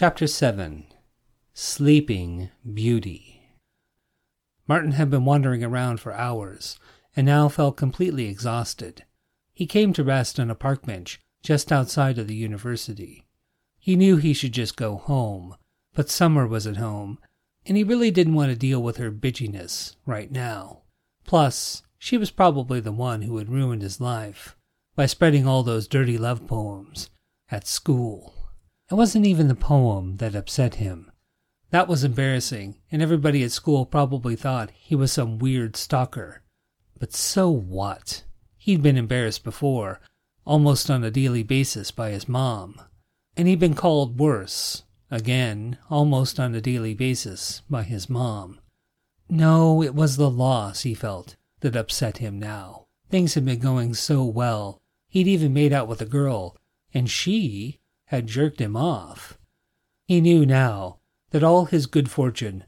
Chapter 7 Sleeping Beauty Martin had been wandering around for hours and now felt completely exhausted. He came to rest on a park bench just outside of the university. He knew he should just go home, but Summer was at home, and he really didn't want to deal with her bitchiness right now. Plus, she was probably the one who had ruined his life by spreading all those dirty love poems at school. It wasn't even the poem that upset him. That was embarrassing, and everybody at school probably thought he was some weird stalker. But so what? He'd been embarrassed before, almost on a daily basis by his mom. And he'd been called worse, again, almost on a daily basis by his mom. No, it was the loss, he felt, that upset him now. Things had been going so well. He'd even made out with a girl, and she had jerked him off. He knew now that all his good fortune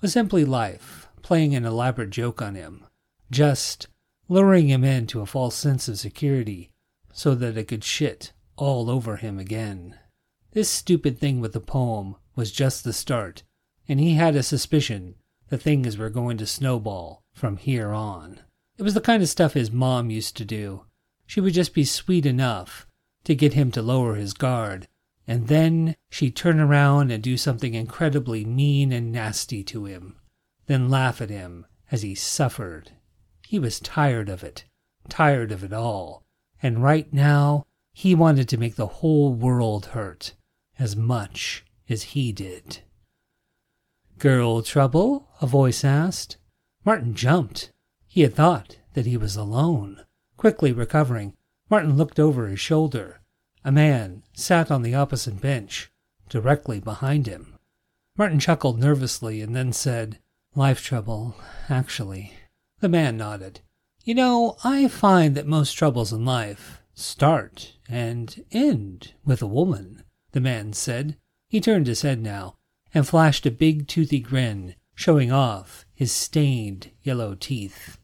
was simply life playing an elaborate joke on him, just luring him into a false sense of security so that it could shit all over him again. This stupid thing with the poem was just the start, and he had a suspicion that things were going to snowball from here on. It was the kind of stuff his mom used to do. She would just be sweet enough to get him to lower his guard, and then she'd turn around and do something incredibly mean and nasty to him, then laugh at him as he suffered. He was tired of it, tired of it all, and right now he wanted to make the whole world hurt as much as he did. Girl trouble? a voice asked. Martin jumped. He had thought that he was alone. Quickly recovering, Martin looked over his shoulder. A man sat on the opposite bench, directly behind him. Martin chuckled nervously and then said, Life trouble, actually. The man nodded. You know, I find that most troubles in life start and end with a woman, the man said. He turned his head now and flashed a big toothy grin, showing off his stained yellow teeth.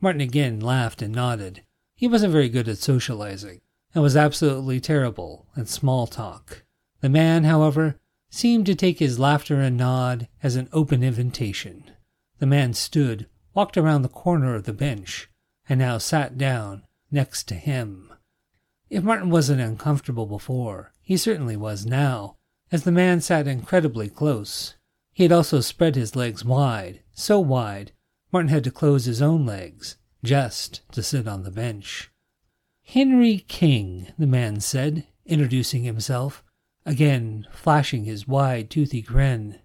Martin again laughed and nodded. He wasn't very good at socializing, and was absolutely terrible at small talk. The man, however, seemed to take his laughter and nod as an open invitation. The man stood, walked around the corner of the bench, and now sat down next to him. If Martin wasn't uncomfortable before, he certainly was now, as the man sat incredibly close. He had also spread his legs wide, so wide, Martin had to close his own legs just to sit on the bench. Henry King, the man said, introducing himself, again flashing his wide, toothy grin.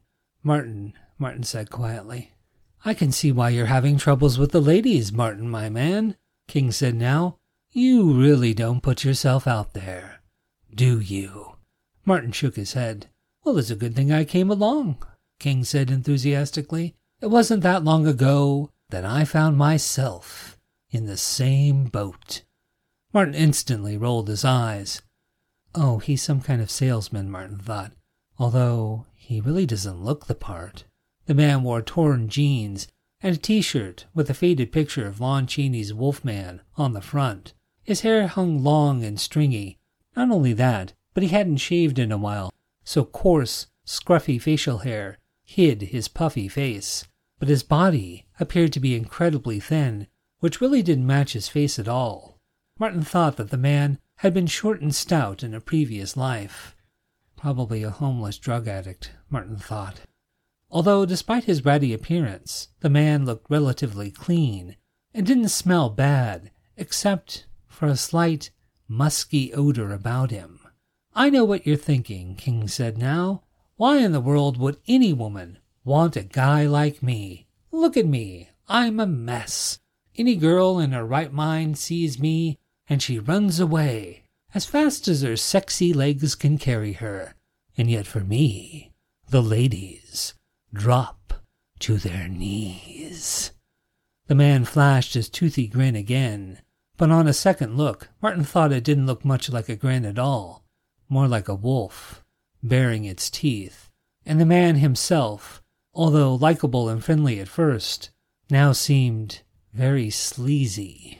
Martin, Martin said quietly. I can see why you're having troubles with the ladies, Martin, my man, King said now. You really don't put yourself out there, do you? Martin shook his head. Well, it's a good thing I came along, King said enthusiastically. It wasn't that long ago that I found myself in the same boat. Martin instantly rolled his eyes. Oh, he's some kind of salesman, Martin thought, although he really doesn't look the part. The man wore torn jeans and a t shirt with a faded picture of Lon Chaney's Wolfman on the front. His hair hung long and stringy. Not only that, but he hadn't shaved in a while, so coarse, scruffy facial hair hid his puffy face but his body appeared to be incredibly thin, which really didn't match his face at all. Martin thought that the man had been short and stout in a previous life. Probably a homeless drug addict, Martin thought. Although, despite his ratty appearance, the man looked relatively clean and didn't smell bad, except for a slight, musky odor about him. I know what you're thinking, King said now. Why in the world would any woman Want a guy like me. Look at me. I'm a mess. Any girl in her right mind sees me and she runs away as fast as her sexy legs can carry her. And yet for me, the ladies drop to their knees. The man flashed his toothy grin again, but on a second look, Martin thought it didn't look much like a grin at all, more like a wolf, baring its teeth. And the man himself although likable and friendly at first, now seemed very sleazy.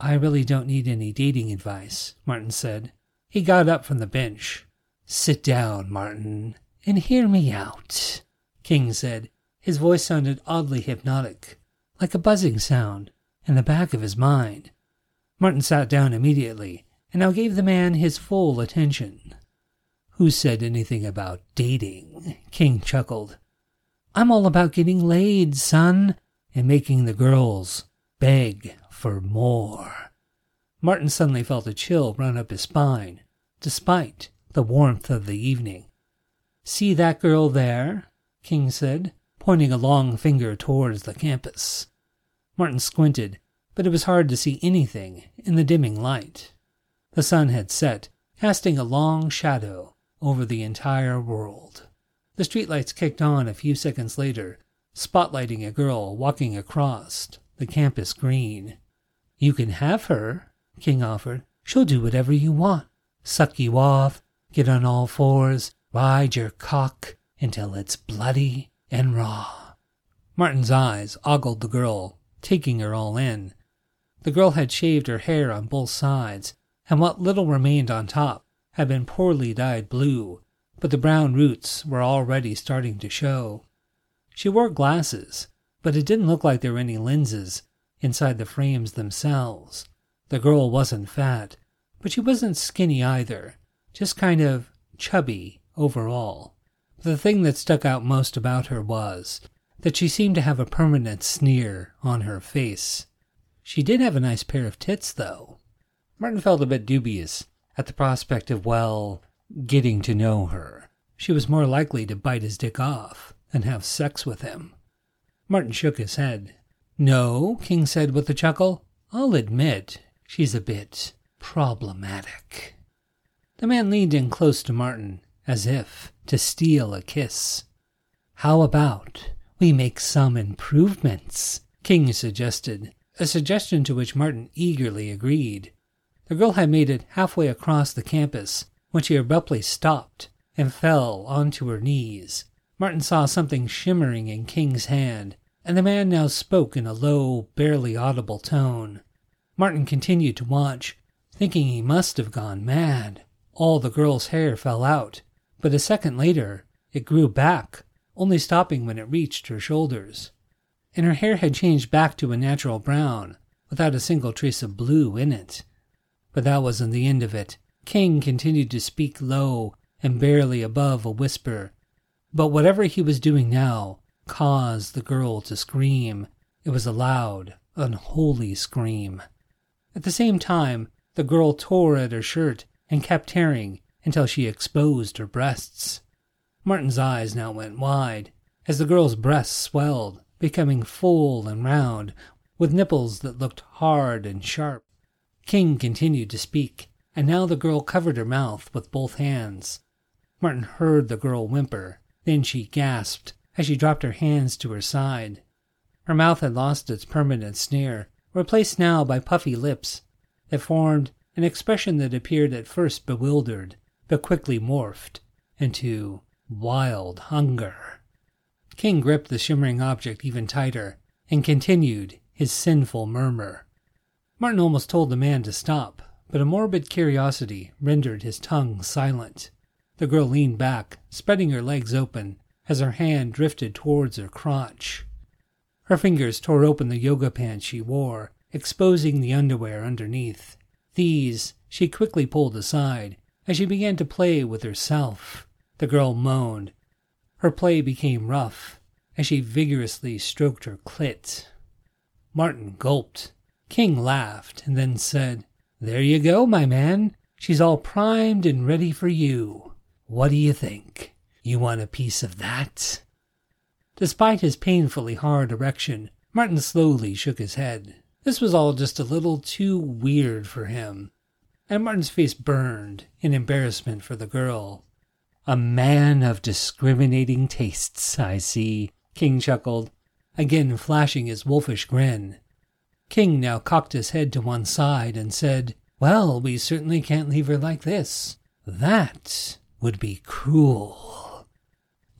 I really don't need any dating advice, Martin said. He got up from the bench. Sit down, Martin, and hear me out, King said. His voice sounded oddly hypnotic, like a buzzing sound in the back of his mind. Martin sat down immediately and now gave the man his full attention. Who said anything about dating? King chuckled. I'm all about getting laid, son, and making the girls beg for more. Martin suddenly felt a chill run up his spine, despite the warmth of the evening. See that girl there? King said, pointing a long finger towards the campus. Martin squinted, but it was hard to see anything in the dimming light. The sun had set, casting a long shadow over the entire world. The streetlights kicked on a few seconds later, spotlighting a girl walking across the campus green. You can have her, King offered. She'll do whatever you want. Suck you off, get on all fours, ride your cock until it's bloody and raw. Martin's eyes ogled the girl, taking her all in. The girl had shaved her hair on both sides, and what little remained on top had been poorly dyed blue, but the brown roots were already starting to show. She wore glasses, but it didn't look like there were any lenses inside the frames themselves. The girl wasn't fat, but she wasn't skinny either, just kind of chubby overall. The thing that stuck out most about her was that she seemed to have a permanent sneer on her face. She did have a nice pair of tits, though. Martin felt a bit dubious at the prospect of, well, getting to know her. She was more likely to bite his dick off than have sex with him. Martin shook his head. No, King said with a chuckle. I'll admit she's a bit problematic. The man leaned in close to Martin, as if to steal a kiss. How about we make some improvements? King suggested, a suggestion to which Martin eagerly agreed. The girl had made it halfway across the campus when she abruptly stopped and fell onto her knees. Martin saw something shimmering in King's hand, and the man now spoke in a low, barely audible tone. Martin continued to watch, thinking he must have gone mad. All the girl's hair fell out, but a second later it grew back, only stopping when it reached her shoulders. And her hair had changed back to a natural brown, without a single trace of blue in it. But that wasn't the end of it. King continued to speak low and barely above a whisper. But whatever he was doing now caused the girl to scream. It was a loud, unholy scream. At the same time, the girl tore at her shirt and kept tearing until she exposed her breasts. Martin's eyes now went wide as the girl's breasts swelled, becoming full and round, with nipples that looked hard and sharp. King continued to speak, and now the girl covered her mouth with both hands. Martin heard the girl whimper. Then she gasped as she dropped her hands to her side. Her mouth had lost its permanent sneer, replaced now by puffy lips that formed an expression that appeared at first bewildered, but quickly morphed into wild hunger. King gripped the shimmering object even tighter and continued his sinful murmur. Martin almost told the man to stop, but a morbid curiosity rendered his tongue silent. The girl leaned back, spreading her legs open, as her hand drifted towards her crotch. Her fingers tore open the yoga pants she wore, exposing the underwear underneath. These she quickly pulled aside as she began to play with herself. The girl moaned. Her play became rough as she vigorously stroked her clit. Martin gulped King laughed and then said, There you go, my man. She's all primed and ready for you. What do you think? You want a piece of that? Despite his painfully hard erection, Martin slowly shook his head. This was all just a little too weird for him. And Martin's face burned in embarrassment for the girl. A man of discriminating tastes, I see, King chuckled, again flashing his wolfish grin. King now cocked his head to one side and said, Well, we certainly can't leave her like this. That would be cruel.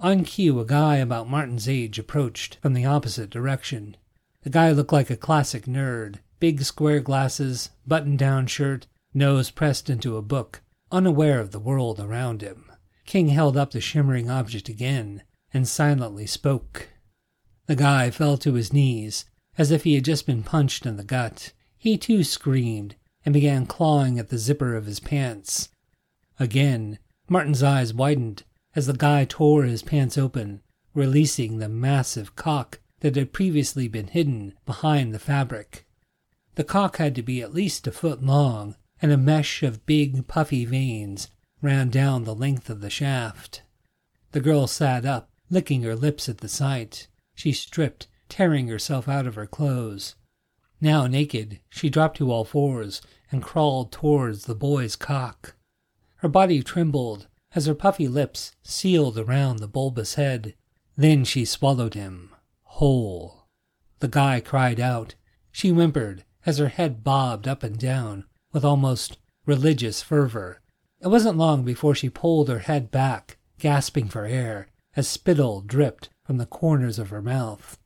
On cue, a guy about Martin's age approached from the opposite direction. The guy looked like a classic nerd big square glasses, button down shirt, nose pressed into a book, unaware of the world around him. King held up the shimmering object again and silently spoke. The guy fell to his knees as if he had just been punched in the gut. He too screamed and began clawing at the zipper of his pants. Again, Martin's eyes widened as the guy tore his pants open, releasing the massive cock that had previously been hidden behind the fabric. The cock had to be at least a foot long, and a mesh of big, puffy veins ran down the length of the shaft. The girl sat up, licking her lips at the sight. She stripped, tearing herself out of her clothes. Now naked, she dropped to all fours and crawled towards the boy's cock. Her body trembled as her puffy lips sealed around the bulbous head. Then she swallowed him, whole. The guy cried out. She whimpered as her head bobbed up and down with almost religious fervor. It wasn't long before she pulled her head back, gasping for air, as spittle dripped from the corners of her mouth.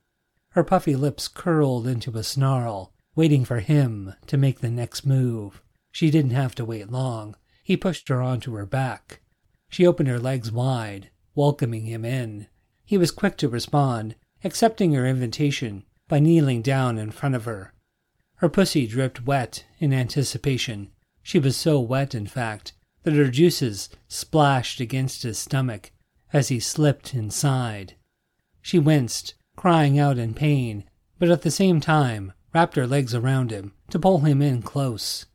Her puffy lips curled into a snarl, waiting for him to make the next move. She didn't have to wait long. He pushed her onto her back. She opened her legs wide, welcoming him in. He was quick to respond, accepting her invitation by kneeling down in front of her. Her pussy dripped wet in anticipation. She was so wet, in fact, that her juices splashed against his stomach as he slipped inside. She winced, crying out in pain, but at the same time wrapped her legs around him to pull him in close.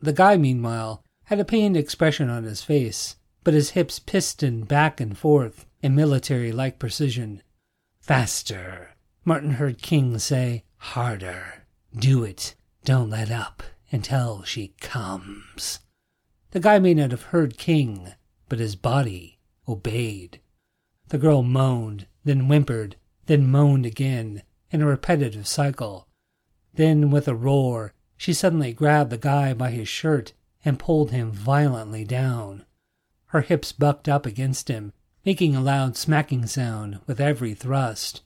The guy, meanwhile, had a pained expression on his face, but his hips pistoned back and forth in military like precision. Faster, Martin heard King say. Harder. Do it. Don't let up until she comes. The guy may not have heard King, but his body obeyed. The girl moaned, then whimpered, then moaned again, in a repetitive cycle. Then, with a roar, she suddenly grabbed the guy by his shirt and pulled him violently down. Her hips bucked up against him, making a loud smacking sound with every thrust.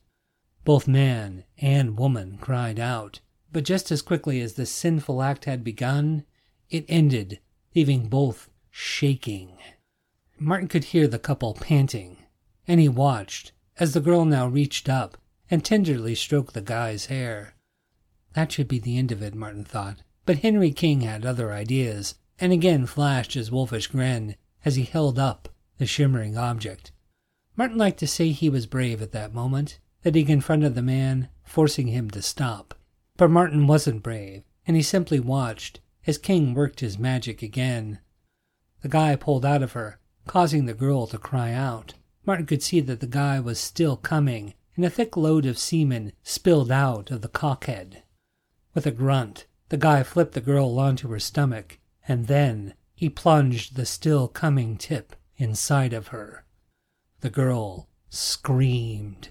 Both man and woman cried out. But just as quickly as the sinful act had begun, it ended, leaving both shaking. Martin could hear the couple panting, and he watched as the girl now reached up and tenderly stroked the guy's hair. That should be the end of it, Martin thought. But Henry King had other ideas, and again flashed his wolfish grin as he held up the shimmering object. Martin liked to say he was brave at that moment, that he confronted the man, forcing him to stop. But Martin wasn't brave, and he simply watched as King worked his magic again. The guy pulled out of her, causing the girl to cry out. Martin could see that the guy was still coming, and a thick load of semen spilled out of the cockhead. With a grunt, the guy flipped the girl onto her stomach, and then he plunged the still coming tip inside of her. The girl screamed.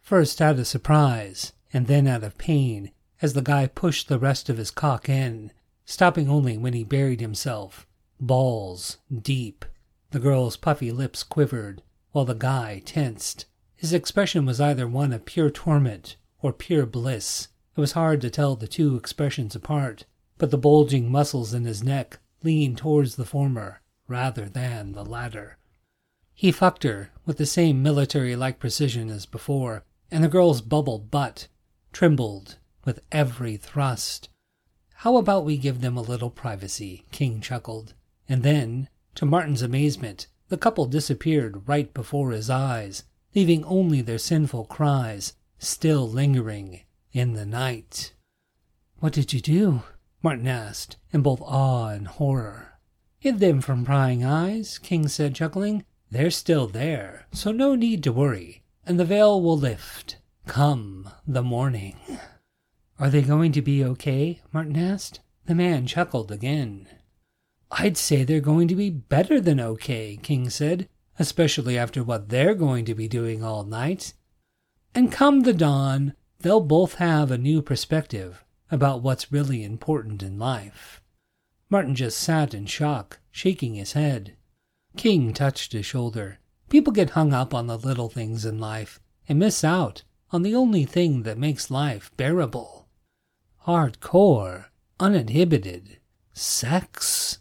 First out of surprise, and then out of pain, as the guy pushed the rest of his cock in, stopping only when he buried himself, balls deep. The girl's puffy lips quivered, while the guy tensed. His expression was either one of pure torment or pure bliss. It was hard to tell the two expressions apart, but the bulging muscles in his neck leaned towards the former rather than the latter. He fucked her with the same military like precision as before, and the girl's bubble butt trembled with every thrust. How about we give them a little privacy? King chuckled. And then, to Martin's amazement, the couple disappeared right before his eyes, leaving only their sinful cries still lingering in the night. What did you do? Martin asked, in both awe and horror. Hid them from prying eyes, King said, chuckling. They're still there, so no need to worry, and the veil will lift. Come the morning. Are they going to be okay? Martin asked. The man chuckled again. I'd say they're going to be better than okay, King said, especially after what they're going to be doing all night. And come the dawn, they'll both have a new perspective about what's really important in life. Martin just sat in shock, shaking his head. King touched his shoulder. People get hung up on the little things in life and miss out on the only thing that makes life bearable hardcore, uninhibited sex.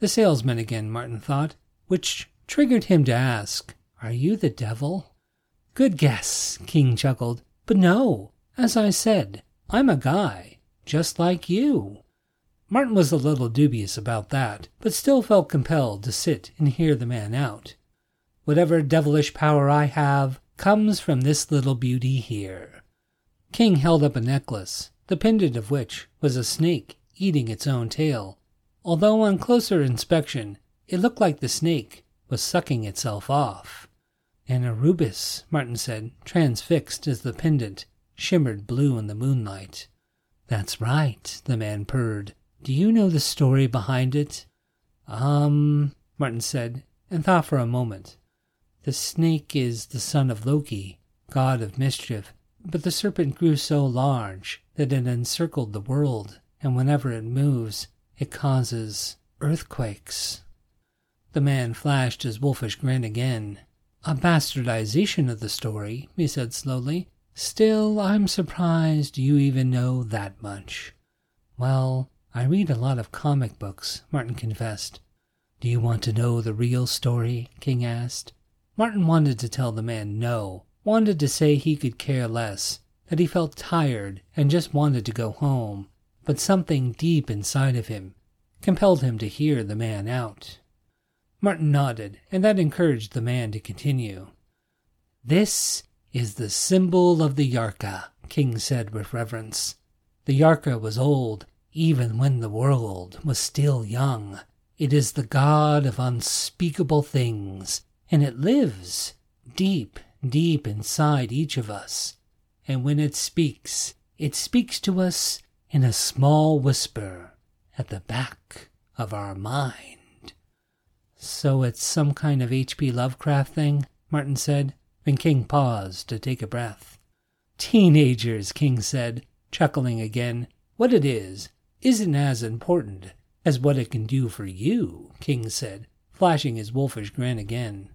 The salesman again, Martin thought, which triggered him to ask, Are you the devil? Good guess, King chuckled. But no, as I said, I'm a guy, just like you. Martin was a little dubious about that, but still felt compelled to sit and hear the man out. Whatever devilish power I have comes from this little beauty here. King held up a necklace, the pendant of which was a snake eating its own tail, although on closer inspection it looked like the snake was sucking itself off. An Anubis, Martin said, transfixed as the pendant shimmered blue in the moonlight. That's right, the man purred. Do you know the story behind it? Um, Martin said, and thought for a moment. The snake is the son of Loki, god of mischief, but the serpent grew so large that it encircled the world, and whenever it moves, it causes earthquakes. The man flashed his wolfish grin again. A bastardization of the story, he said slowly. Still, I'm surprised you even know that much. Well, I read a lot of comic books, Martin confessed. Do you want to know the real story? King asked. Martin wanted to tell the man no, wanted to say he could care less, that he felt tired and just wanted to go home, but something deep inside of him compelled him to hear the man out. Martin nodded, and that encouraged the man to continue. This is the symbol of the Yarka, King said with reverence. The Yarka was old even when the world was still young. It is the God of unspeakable things, and it lives deep, deep inside each of us. And when it speaks, it speaks to us in a small whisper at the back of our mind. So it's some kind of H.P. Lovecraft thing, Martin said, when King paused to take a breath. Teenagers, King said, chuckling again. What it is isn't as important as what it can do for you, King said, flashing his wolfish grin again.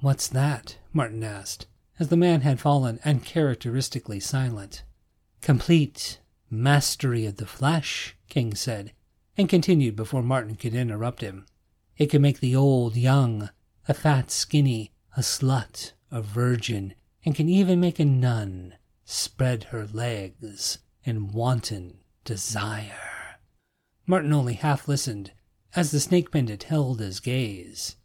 What's that? Martin asked, as the man had fallen uncharacteristically silent. Complete mastery of the flesh, King said, and continued before Martin could interrupt him. It can make the old young, the fat skinny, a slut, a virgin, and can even make a nun spread her legs in wanton desire. Martin only half listened as the snake pendant held his gaze.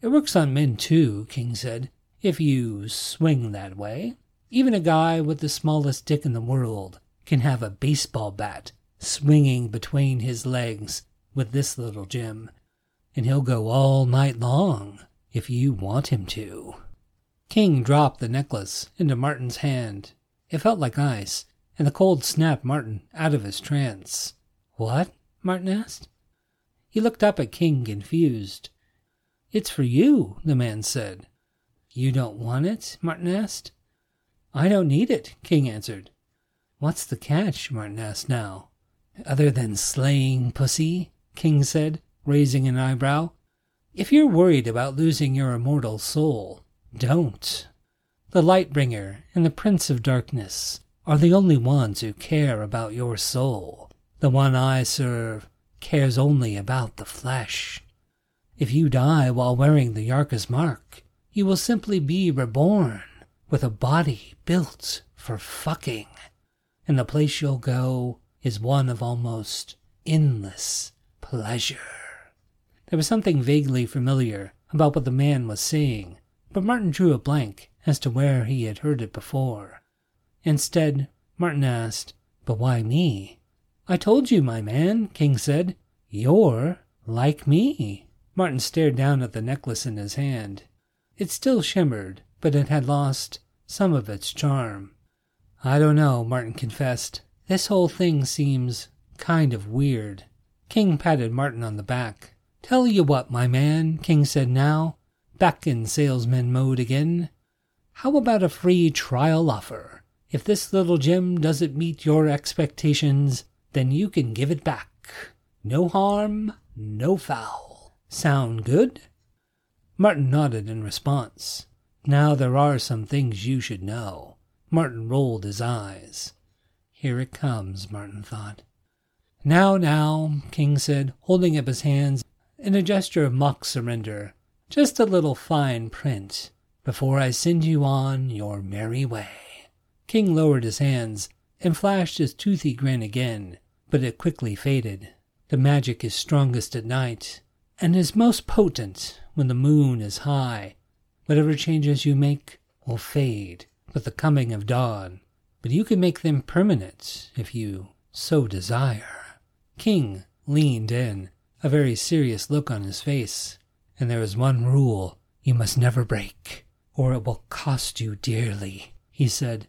It works on men too, King said, if you swing that way. Even a guy with the smallest dick in the world can have a baseball bat swinging between his legs with this little gem, and he'll go all night long if you want him to. King dropped the necklace into Martin's hand. It felt like ice, and the cold snapped Martin out of his trance. What? Martin asked. He looked up at King, confused. It's for you, the man said. You don't want it? Martin asked. I don't need it, King answered. What's the catch? Martin asked now. Other than slaying pussy, King said, raising an eyebrow. If you're worried about losing your immortal soul, don't. The Lightbringer and the Prince of Darkness are the only ones who care about your soul. The one I serve cares only about the flesh. If you die while wearing the Yarka's mark, you will simply be reborn with a body built for fucking. And the place you'll go is one of almost endless pleasure. There was something vaguely familiar about what the man was saying, but Martin drew a blank as to where he had heard it before. Instead, Martin asked, But why me? I told you, my man, King said. You're like me. Martin stared down at the necklace in his hand. It still shimmered, but it had lost some of its charm. I don't know, Martin confessed. This whole thing seems kind of weird. King patted Martin on the back. Tell you what, my man, King said now, back in salesman mode again. How about a free trial offer? If this little gem doesn't meet your expectations, then you can give it back. No harm, no foul. Sound good? Martin nodded in response. Now there are some things you should know. Martin rolled his eyes. Here it comes, Martin thought. Now, now, King said, holding up his hands in a gesture of mock surrender. Just a little fine print before I send you on your merry way. King lowered his hands and flashed his toothy grin again, but it quickly faded. The magic is strongest at night and is most potent when the moon is high. Whatever changes you make will fade with the coming of dawn, but you can make them permanent if you so desire. King leaned in, a very serious look on his face, and there is one rule you must never break, or it will cost you dearly, he said.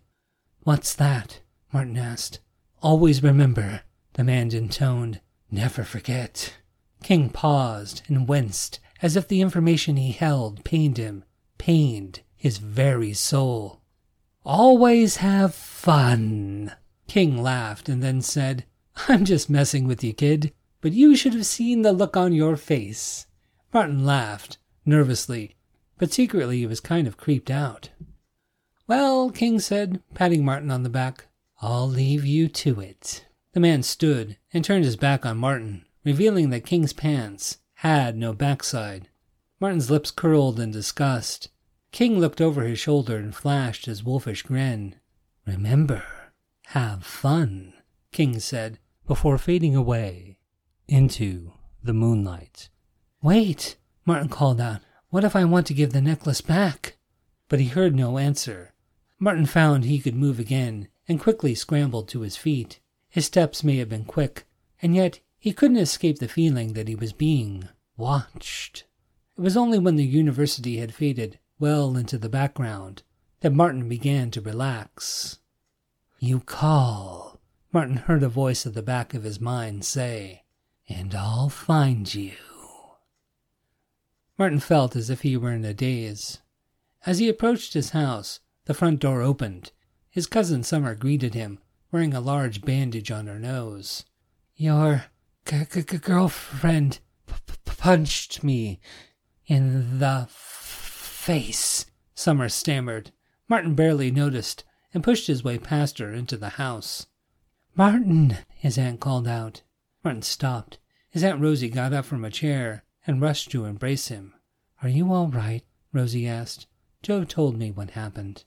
What's that? Martin asked. Always remember, the man intoned. Never forget. King paused and winced as if the information he held pained him, pained his very soul. Always have fun. King laughed and then said, I'm just messing with you, kid, but you should have seen the look on your face. Martin laughed, nervously, but secretly he was kind of creeped out. Well, King said, patting Martin on the back, I'll leave you to it. The man stood and turned his back on Martin, revealing that King's pants had no backside. Martin's lips curled in disgust. King looked over his shoulder and flashed his wolfish grin. Remember, have fun, King said, before fading away into the moonlight. Wait, Martin called out. What if I want to give the necklace back? But he heard no answer. Martin found he could move again and quickly scrambled to his feet. His steps may have been quick, and yet he couldn't escape the feeling that he was being watched. It was only when the university had faded well into the background that Martin began to relax. You call, Martin heard a voice at the back of his mind say, and I'll find you. Martin felt as if he were in a daze. As he approached his house, the front door opened. His cousin Summer greeted him, wearing a large bandage on her nose. Your g- g- girlfriend p- p- punched me in the face, Summer stammered. Martin barely noticed and pushed his way past her into the house. Martin, his aunt called out. Martin stopped. His Aunt Rosie got up from a chair and rushed to embrace him. Are you all right? Rosie asked. Joe told me what happened.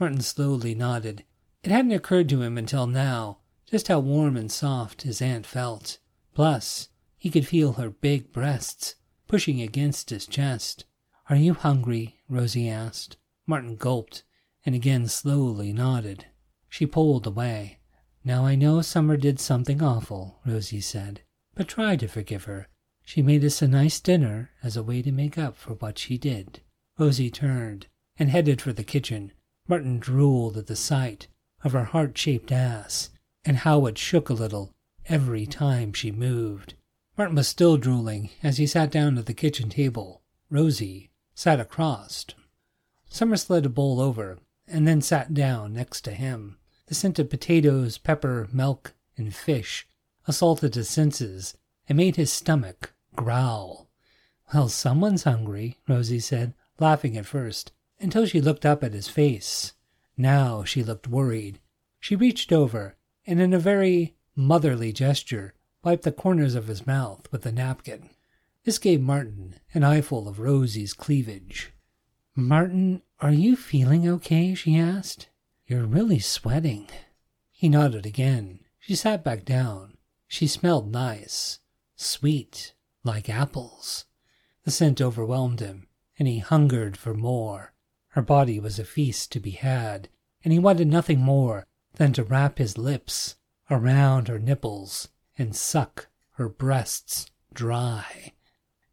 Martin slowly nodded. It hadn't occurred to him until now just how warm and soft his aunt felt. Plus, he could feel her big breasts pushing against his chest. Are you hungry? Rosie asked. Martin gulped and again slowly nodded. She pulled away. Now I know Summer did something awful, Rosie said, but try to forgive her. She made us a nice dinner as a way to make up for what she did. Rosie turned and headed for the kitchen. Martin drooled at the sight of her heart shaped ass and how it shook a little every time she moved. Martin was still drooling as he sat down at the kitchen table. Rosie sat across. Summer slid a bowl over and then sat down next to him. The scent of potatoes, pepper, milk, and fish assaulted his senses and made his stomach growl. Well, someone's hungry, Rosie said, laughing at first, until she looked up at his face. Now she looked worried. She reached over and, in a very motherly gesture, wiped the corners of his mouth with a napkin. This gave Martin an eyeful of Rosie's cleavage. Martin, are you feeling okay? she asked. You're really sweating. He nodded again. She sat back down. She smelled nice, sweet, like apples. The scent overwhelmed him, and he hungered for more. Her body was a feast to be had, and he wanted nothing more than to wrap his lips around her nipples and suck her breasts dry.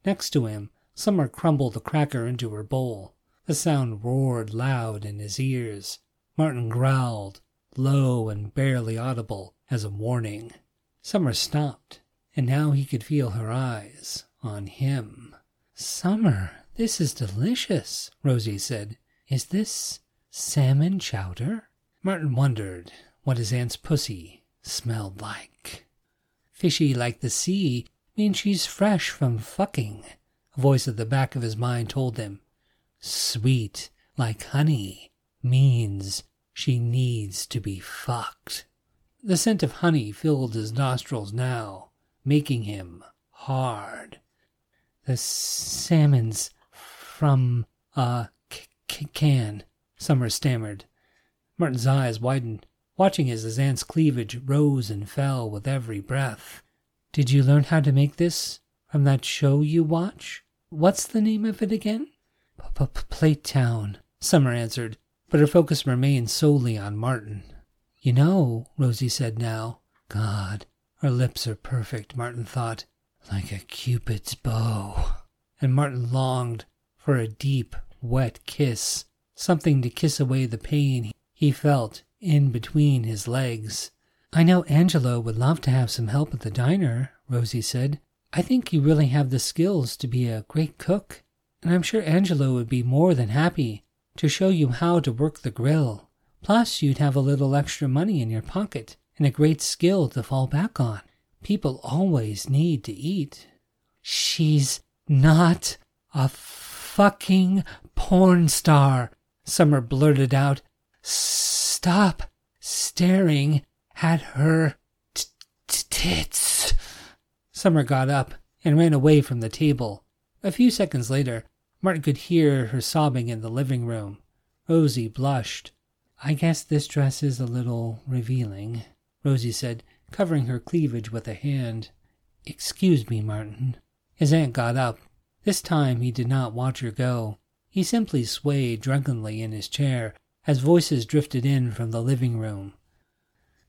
Next to him, Summer crumbled a cracker into her bowl. The sound roared loud in his ears. Martin growled, low and barely audible as a warning. Summer stopped, and now he could feel her eyes on him. Summer, this is delicious, Rosie said. Is this salmon chowder? Martin wondered what his aunt's pussy smelled like. Fishy like the sea means she's fresh from fucking, a voice at the back of his mind told him. Sweet like honey means she needs to be fucked. The scent of honey filled his nostrils now, making him hard. The salmon's from, uh, c- can, Summer stammered. Martin's eyes widened, watching as his aunt's cleavage rose and fell with every breath. Did you learn how to make this from that show you watch? What's the name of it again? Plate Town, Summer answered, but her focus remained solely on Martin. You know, Rosie said now. God, her lips are perfect, Martin thought, like a Cupid's bow. And Martin longed for a deep, wet kiss, something to kiss away the pain he felt in between his legs. I know Angelo would love to have some help at the diner, Rosie said. I think you really have the skills to be a great cook, and I'm sure Angelo would be more than happy to show you how to work the grill. Plus, you'd have a little extra money in your pocket and a great skill to fall back on. People always need to eat. She's not a fucking porn star, Summer blurted out. Stop staring at her t- t- tits. Summer got up and ran away from the table. A few seconds later, Martin could hear her sobbing in the living room. Rosie blushed. I guess this dress is a little revealing, Rosie said, covering her cleavage with a hand. Excuse me, Martin. His aunt got up. This time he did not watch her go. He simply swayed drunkenly in his chair as voices drifted in from the living room.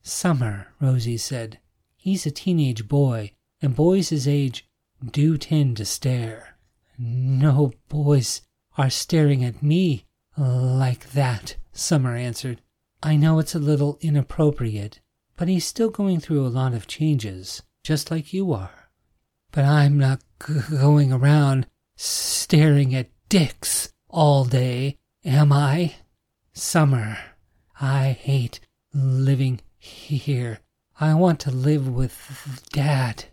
Summer, Rosie said. He's a teenage boy, and boys his age do tend to stare. No boys are staring at me like that, Summer answered. I know it's a little inappropriate, but he's still going through a lot of changes, just like you are. But I'm not g- going around staring at dicks all day, am I? Summer, I hate living here. I want to live with Dad.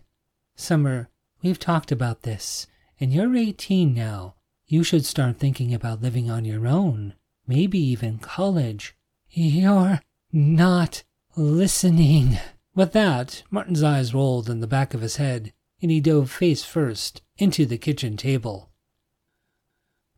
Summer, we've talked about this, and you're 18 now. You should start thinking about living on your own, maybe even college. You're not listening. With that, Martin's eyes rolled in the back of his head, and he dove face first into the kitchen table.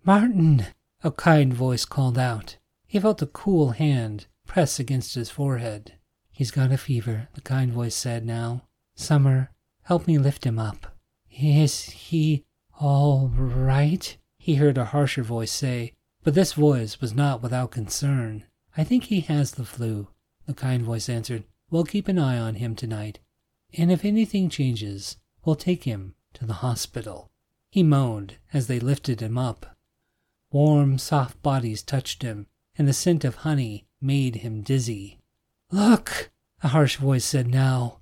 Martin, a kind voice called out. He felt a cool hand press against his forehead. He's got a fever, the kind voice said now. Summer, help me lift him up. Is he all right? He heard a harsher voice say, but this voice was not without concern. I think he has the flu, the kind voice answered. We'll keep an eye on him tonight, and if anything changes, we'll take him to the hospital. He moaned as they lifted him up. Warm, soft bodies touched him, and the scent of honey made him dizzy. Look, a harsh voice said now.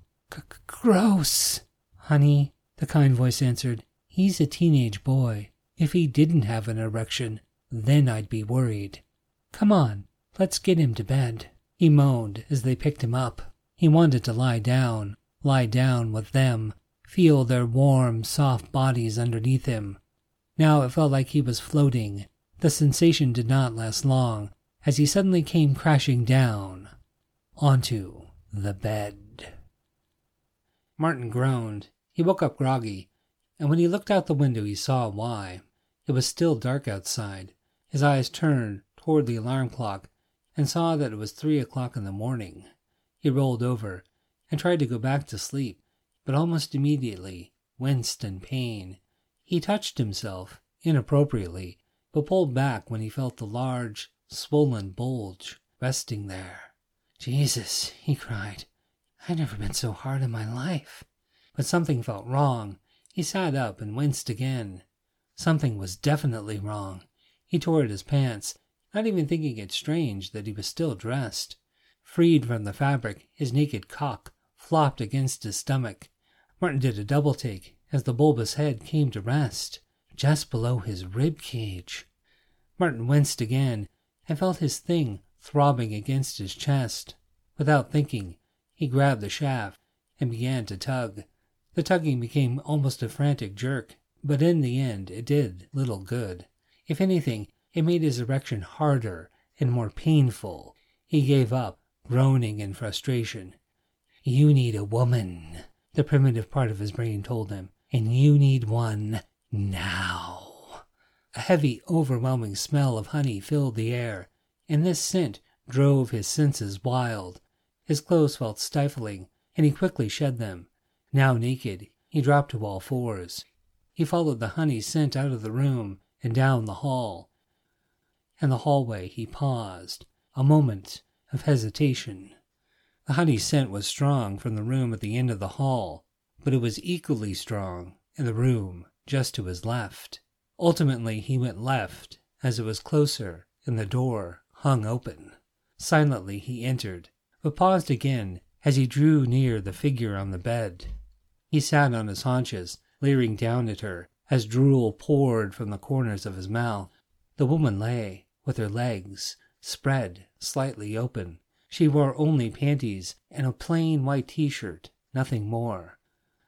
Gross. Honey, the kind voice answered. He's a teenage boy. If he didn't have an erection, then I'd be worried. Come on, let's get him to bed. He moaned as they picked him up. He wanted to lie down, lie down with them, feel their warm, soft bodies underneath him. Now it felt like he was floating. The sensation did not last long, as he suddenly came crashing down onto the bed. Martin groaned. He woke up groggy, and when he looked out the window, he saw why. It was still dark outside. His eyes turned toward the alarm clock and saw that it was three o'clock in the morning. He rolled over and tried to go back to sleep, but almost immediately winced in pain. He touched himself inappropriately, but pulled back when he felt the large, swollen bulge resting there. Jesus, he cried. I've never been so hard in my life. But something felt wrong. He sat up and winced again. Something was definitely wrong. He tore at his pants, not even thinking it strange that he was still dressed. Freed from the fabric, his naked cock flopped against his stomach. Martin did a double take as the bulbous head came to rest just below his rib cage. Martin winced again and felt his thing throbbing against his chest. Without thinking, he grabbed the shaft and began to tug. The tugging became almost a frantic jerk, but in the end it did little good. If anything, it made his erection harder and more painful. He gave up, groaning in frustration. You need a woman, the primitive part of his brain told him, and you need one now. A heavy, overwhelming smell of honey filled the air, and this scent drove his senses wild. His clothes felt stifling, and he quickly shed them. Now naked, he dropped to all fours. He followed the honey scent out of the room and down the hall. In the hallway, he paused, a moment of hesitation. The honey scent was strong from the room at the end of the hall, but it was equally strong in the room just to his left. Ultimately, he went left as it was closer and the door hung open. Silently, he entered, but paused again as he drew near the figure on the bed. He sat on his haunches, leering down at her as drool poured from the corners of his mouth. The woman lay with her legs spread slightly open. She wore only panties and a plain white t shirt, nothing more.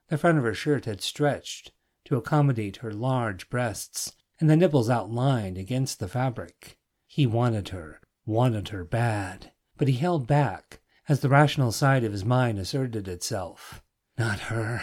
The front of her shirt had stretched to accommodate her large breasts, and the nipples outlined against the fabric. He wanted her, wanted her bad, but he held back as the rational side of his mind asserted itself. Not her,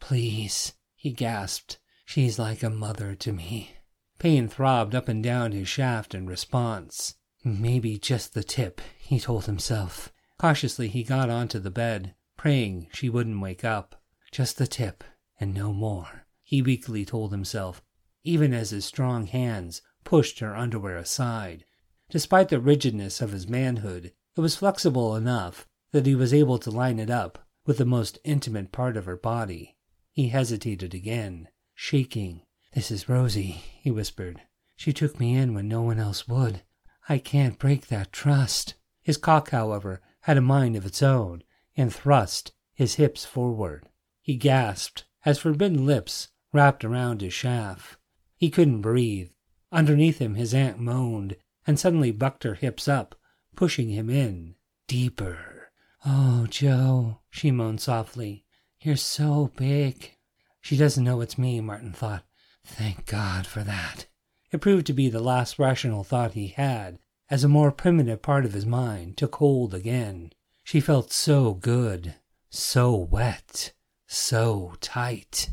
please, he gasped. She's like a mother to me. Pain throbbed up and down his shaft in response. Maybe just the tip, he told himself. Cautiously, he got onto the bed, praying she wouldn't wake up. Just the tip, and no more, he weakly told himself, even as his strong hands pushed her underwear aside. Despite the rigidness of his manhood, it was flexible enough that he was able to line it up with the most intimate part of her body. He hesitated again, shaking. This is Rosie, he whispered. She took me in when no one else would. I can't break that trust. His cock, however, had a mind of its own and thrust his hips forward. He gasped as forbidden lips wrapped around his shaft. He couldn't breathe. Underneath him, his aunt moaned and suddenly bucked her hips up, pushing him in deeper. Oh, Joe, she moaned softly, you're so big. She doesn't know it's me, Martin thought. Thank God for that. It proved to be the last rational thought he had, as a more primitive part of his mind took hold again. She felt so good, so wet, so tight.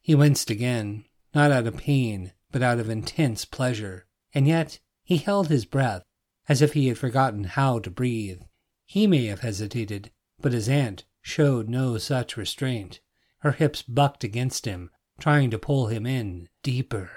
He winced again, not out of pain, but out of intense pleasure, and yet he held his breath as if he had forgotten how to breathe. He may have hesitated, but his aunt showed no such restraint. Her hips bucked against him, trying to pull him in deeper.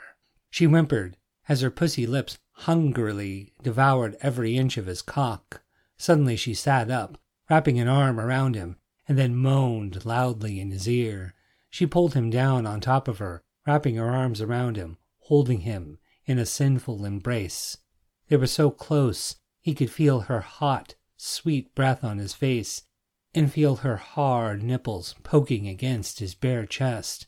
She whimpered as her pussy lips hungrily devoured every inch of his cock. Suddenly she sat up, wrapping an arm around him, and then moaned loudly in his ear. She pulled him down on top of her, wrapping her arms around him, holding him in a sinful embrace. They were so close he could feel her hot, sweet breath on his face and feel her hard nipples poking against his bare chest.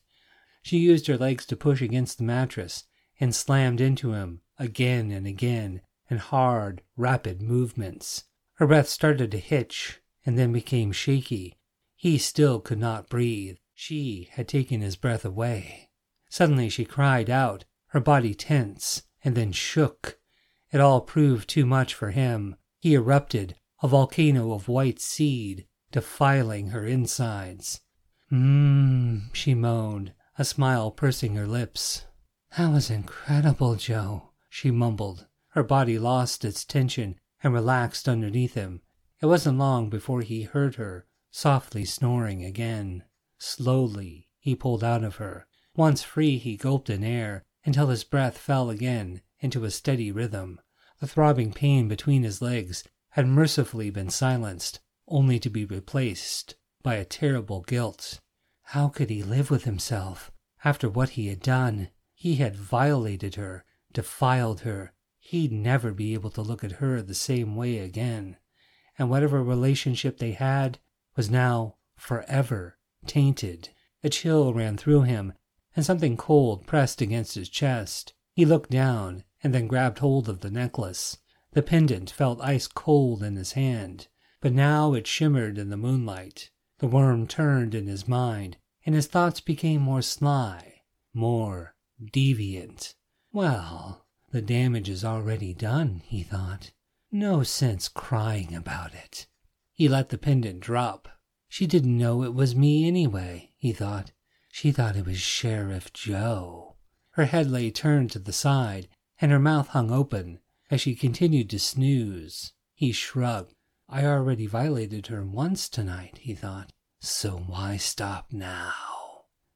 She used her legs to push against the mattress and slammed into him again and again in hard, rapid movements. Her breath started to hitch and then became shaky. He still could not breathe. She had taken his breath away. Suddenly she cried out, her body tense, and then shook. It all proved too much for him. He erupted, a volcano of white seed, defiling her insides. Mmm, she moaned, a smile pursing her lips. That was incredible, Joe, she mumbled. Her body lost its tension and relaxed underneath him. It wasn't long before he heard her softly snoring again. Slowly, he pulled out of her. Once free, he gulped in air until his breath fell again into a steady rhythm. The throbbing pain between his legs had mercifully been silenced, only to be replaced by a terrible guilt. How could he live with himself after what he had done? He had violated her, defiled her. He'd never be able to look at her the same way again. And whatever relationship they had was now forever tainted. A chill ran through him, and something cold pressed against his chest. He looked down and then grabbed hold of the necklace. The pendant felt ice cold in his hand, but now it shimmered in the moonlight. The worm turned in his mind, and his thoughts became more sly, more deviant. Well, the damage is already done, he thought. No sense crying about it. He let the pendant drop. She didn't know it was me anyway, he thought. She thought it was Sheriff Joe. Her head lay turned to the side, and her mouth hung open as she continued to snooze. He shrugged. I already violated her once tonight, he thought, so why stop now?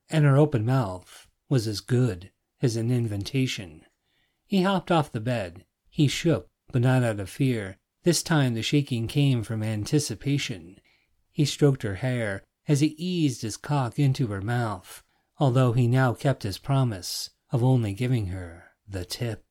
And her open mouth was as good as an invitation. He hopped off the bed. He shook, but not out of fear. This time the shaking came from anticipation. He stroked her hair as he eased his cock into her mouth, although he now kept his promise of only giving her the tip.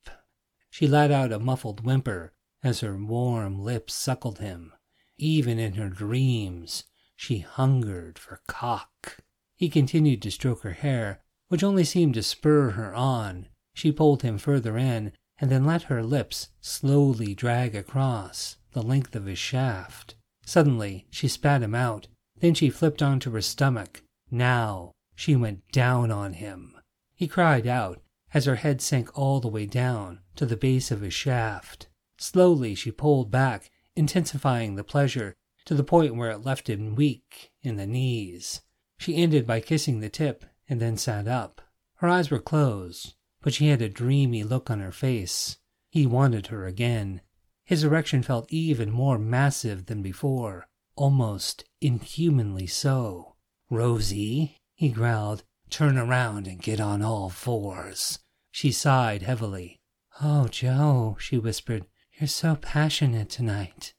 She let out a muffled whimper as her warm lips suckled him. Even in her dreams, she hungered for cock. He continued to stroke her hair, which only seemed to spur her on. She pulled him further in and then let her lips slowly drag across the length of his shaft. Suddenly, she spat him out. Then she flipped onto her stomach. Now, she went down on him. He cried out as her head sank all the way down to the base of his shaft. Slowly, she pulled back, intensifying the pleasure to the point where it left him weak in the knees. She ended by kissing the tip and then sat up. Her eyes were closed, but she had a dreamy look on her face. He wanted her again. His erection felt even more massive than before, almost inhumanly so. Rosie, he growled, turn around and get on all fours. She sighed heavily. Oh, Joe, she whispered, you're so passionate tonight.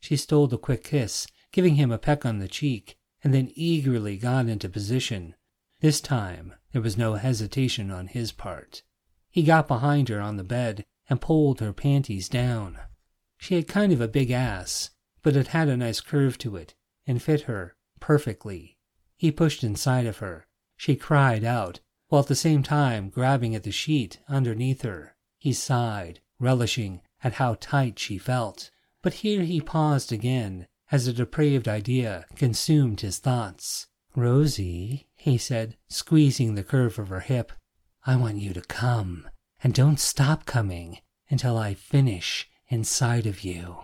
She stole a quick kiss, giving him a peck on the cheek, and then eagerly got into position. This time there was no hesitation on his part. He got behind her on the bed and pulled her panties down. She had kind of a big ass, but it had a nice curve to it and fit her perfectly. He pushed inside of her. She cried out, while at the same time grabbing at the sheet underneath her. He sighed, relishing at how tight she felt. But here he paused again, as a depraved idea consumed his thoughts. Rosie, he said, squeezing the curve of her hip, I want you to come, and don't stop coming until I finish inside of you.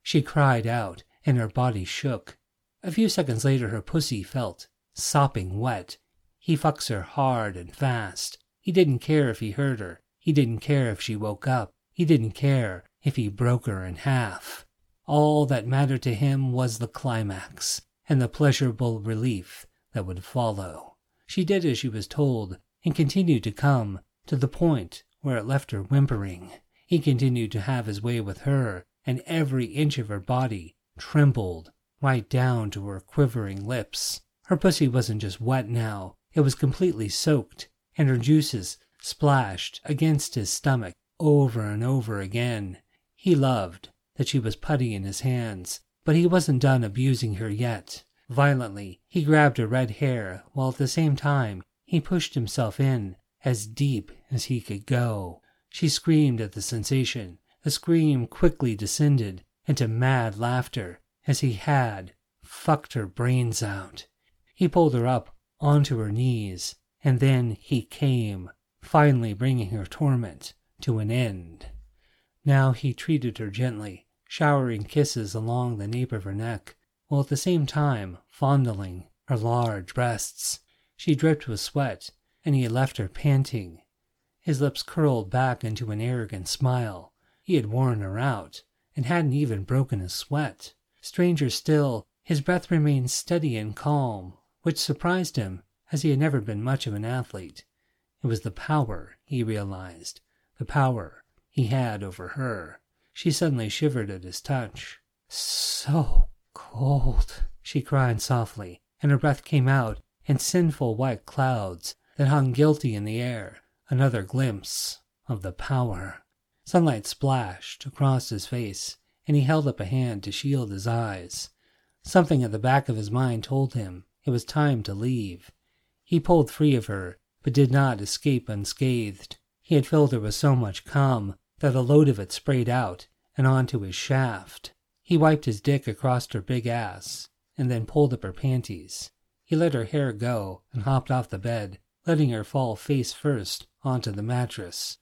She cried out, and her body shook. A few seconds later, her pussy felt sopping wet. He fucks her hard and fast. He didn't care if he hurt her. He didn't care if she woke up. He didn't care if he broke her in half. All that mattered to him was the climax and the pleasurable relief that would follow. She did as she was told and continued to come to the point where it left her whimpering. He continued to have his way with her, and every inch of her body trembled right down to her quivering lips. Her pussy wasn't just wet now, it was completely soaked, and her juices splashed against his stomach over and over again. He loved that she was putty in his hands, but he wasn't done abusing her yet. Violently, he grabbed her red hair, while at the same time he pushed himself in as deep as he could go. She screamed at the sensation. The scream quickly descended into mad laughter as he had fucked her brains out. He pulled her up onto her knees, and then he came, finally bringing her torment to an end. Now he treated her gently, showering kisses along the nape of her neck, while at the same time fondling her large breasts. She dripped with sweat, and he had left her panting. His lips curled back into an arrogant smile. He had worn her out, and hadn't even broken a sweat. Stranger still, his breath remained steady and calm, which surprised him, as he had never been much of an athlete. It was the power, he realized, the power he had over her. She suddenly shivered at his touch. So cold, she cried softly, and her breath came out in sinful white clouds that hung guilty in the air. Another glimpse of the power. Sunlight splashed across his face, and he held up a hand to shield his eyes. Something at the back of his mind told him it was time to leave. He pulled free of her, but did not escape unscathed. He had filled her with so much cum that a load of it sprayed out and onto his shaft. He wiped his dick across her big ass and then pulled up her panties. He let her hair go and hopped off the bed, letting her fall face first onto the mattress.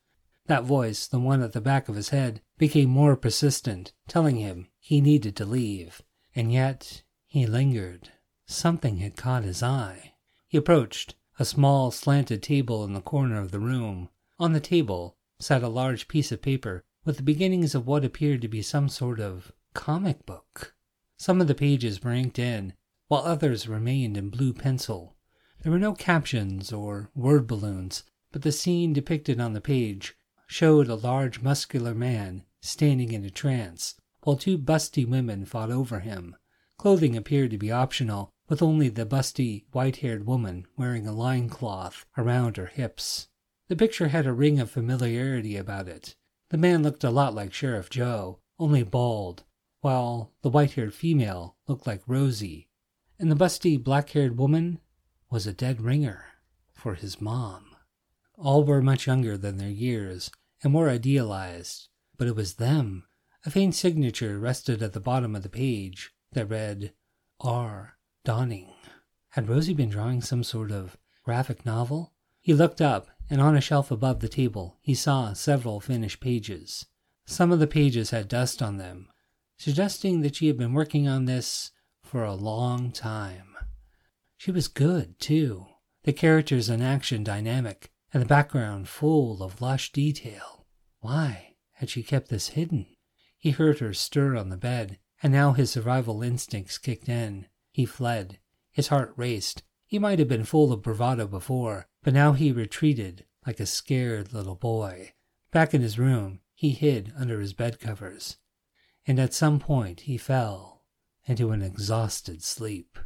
That voice, the one at the back of his head, became more persistent, telling him he needed to leave. And yet he lingered. Something had caught his eye. He approached a small slanted table in the corner of the room. On the table sat a large piece of paper with the beginnings of what appeared to be some sort of comic book. Some of the pages were inked in, while others remained in blue pencil. There were no captions or word balloons, but the scene depicted on the page showed a large muscular man standing in a trance, while two busty women fought over him. Clothing appeared to be optional, with only the busty, white haired woman wearing a loincloth around her hips. The picture had a ring of familiarity about it. The man looked a lot like Sheriff Joe, only bald, while the white haired female looked like Rosie, and the busty, black haired woman was a dead ringer for his mom. All were much younger than their years and more idealized, but it was them. A faint signature rested at the bottom of the page that read R. Donning. Had Rosie been drawing some sort of graphic novel? He looked up, and on a shelf above the table he saw several finished pages. Some of the pages had dust on them, suggesting that she had been working on this for a long time. She was good, too. The characters and action dynamic, and the background full of lush detail. Why had she kept this hidden? He heard her stir on the bed, and now his survival instincts kicked in. He fled. His heart raced. He might have been full of bravado before, but now he retreated like a scared little boy. Back in his room, he hid under his bed covers. And at some point he fell into an exhausted sleep.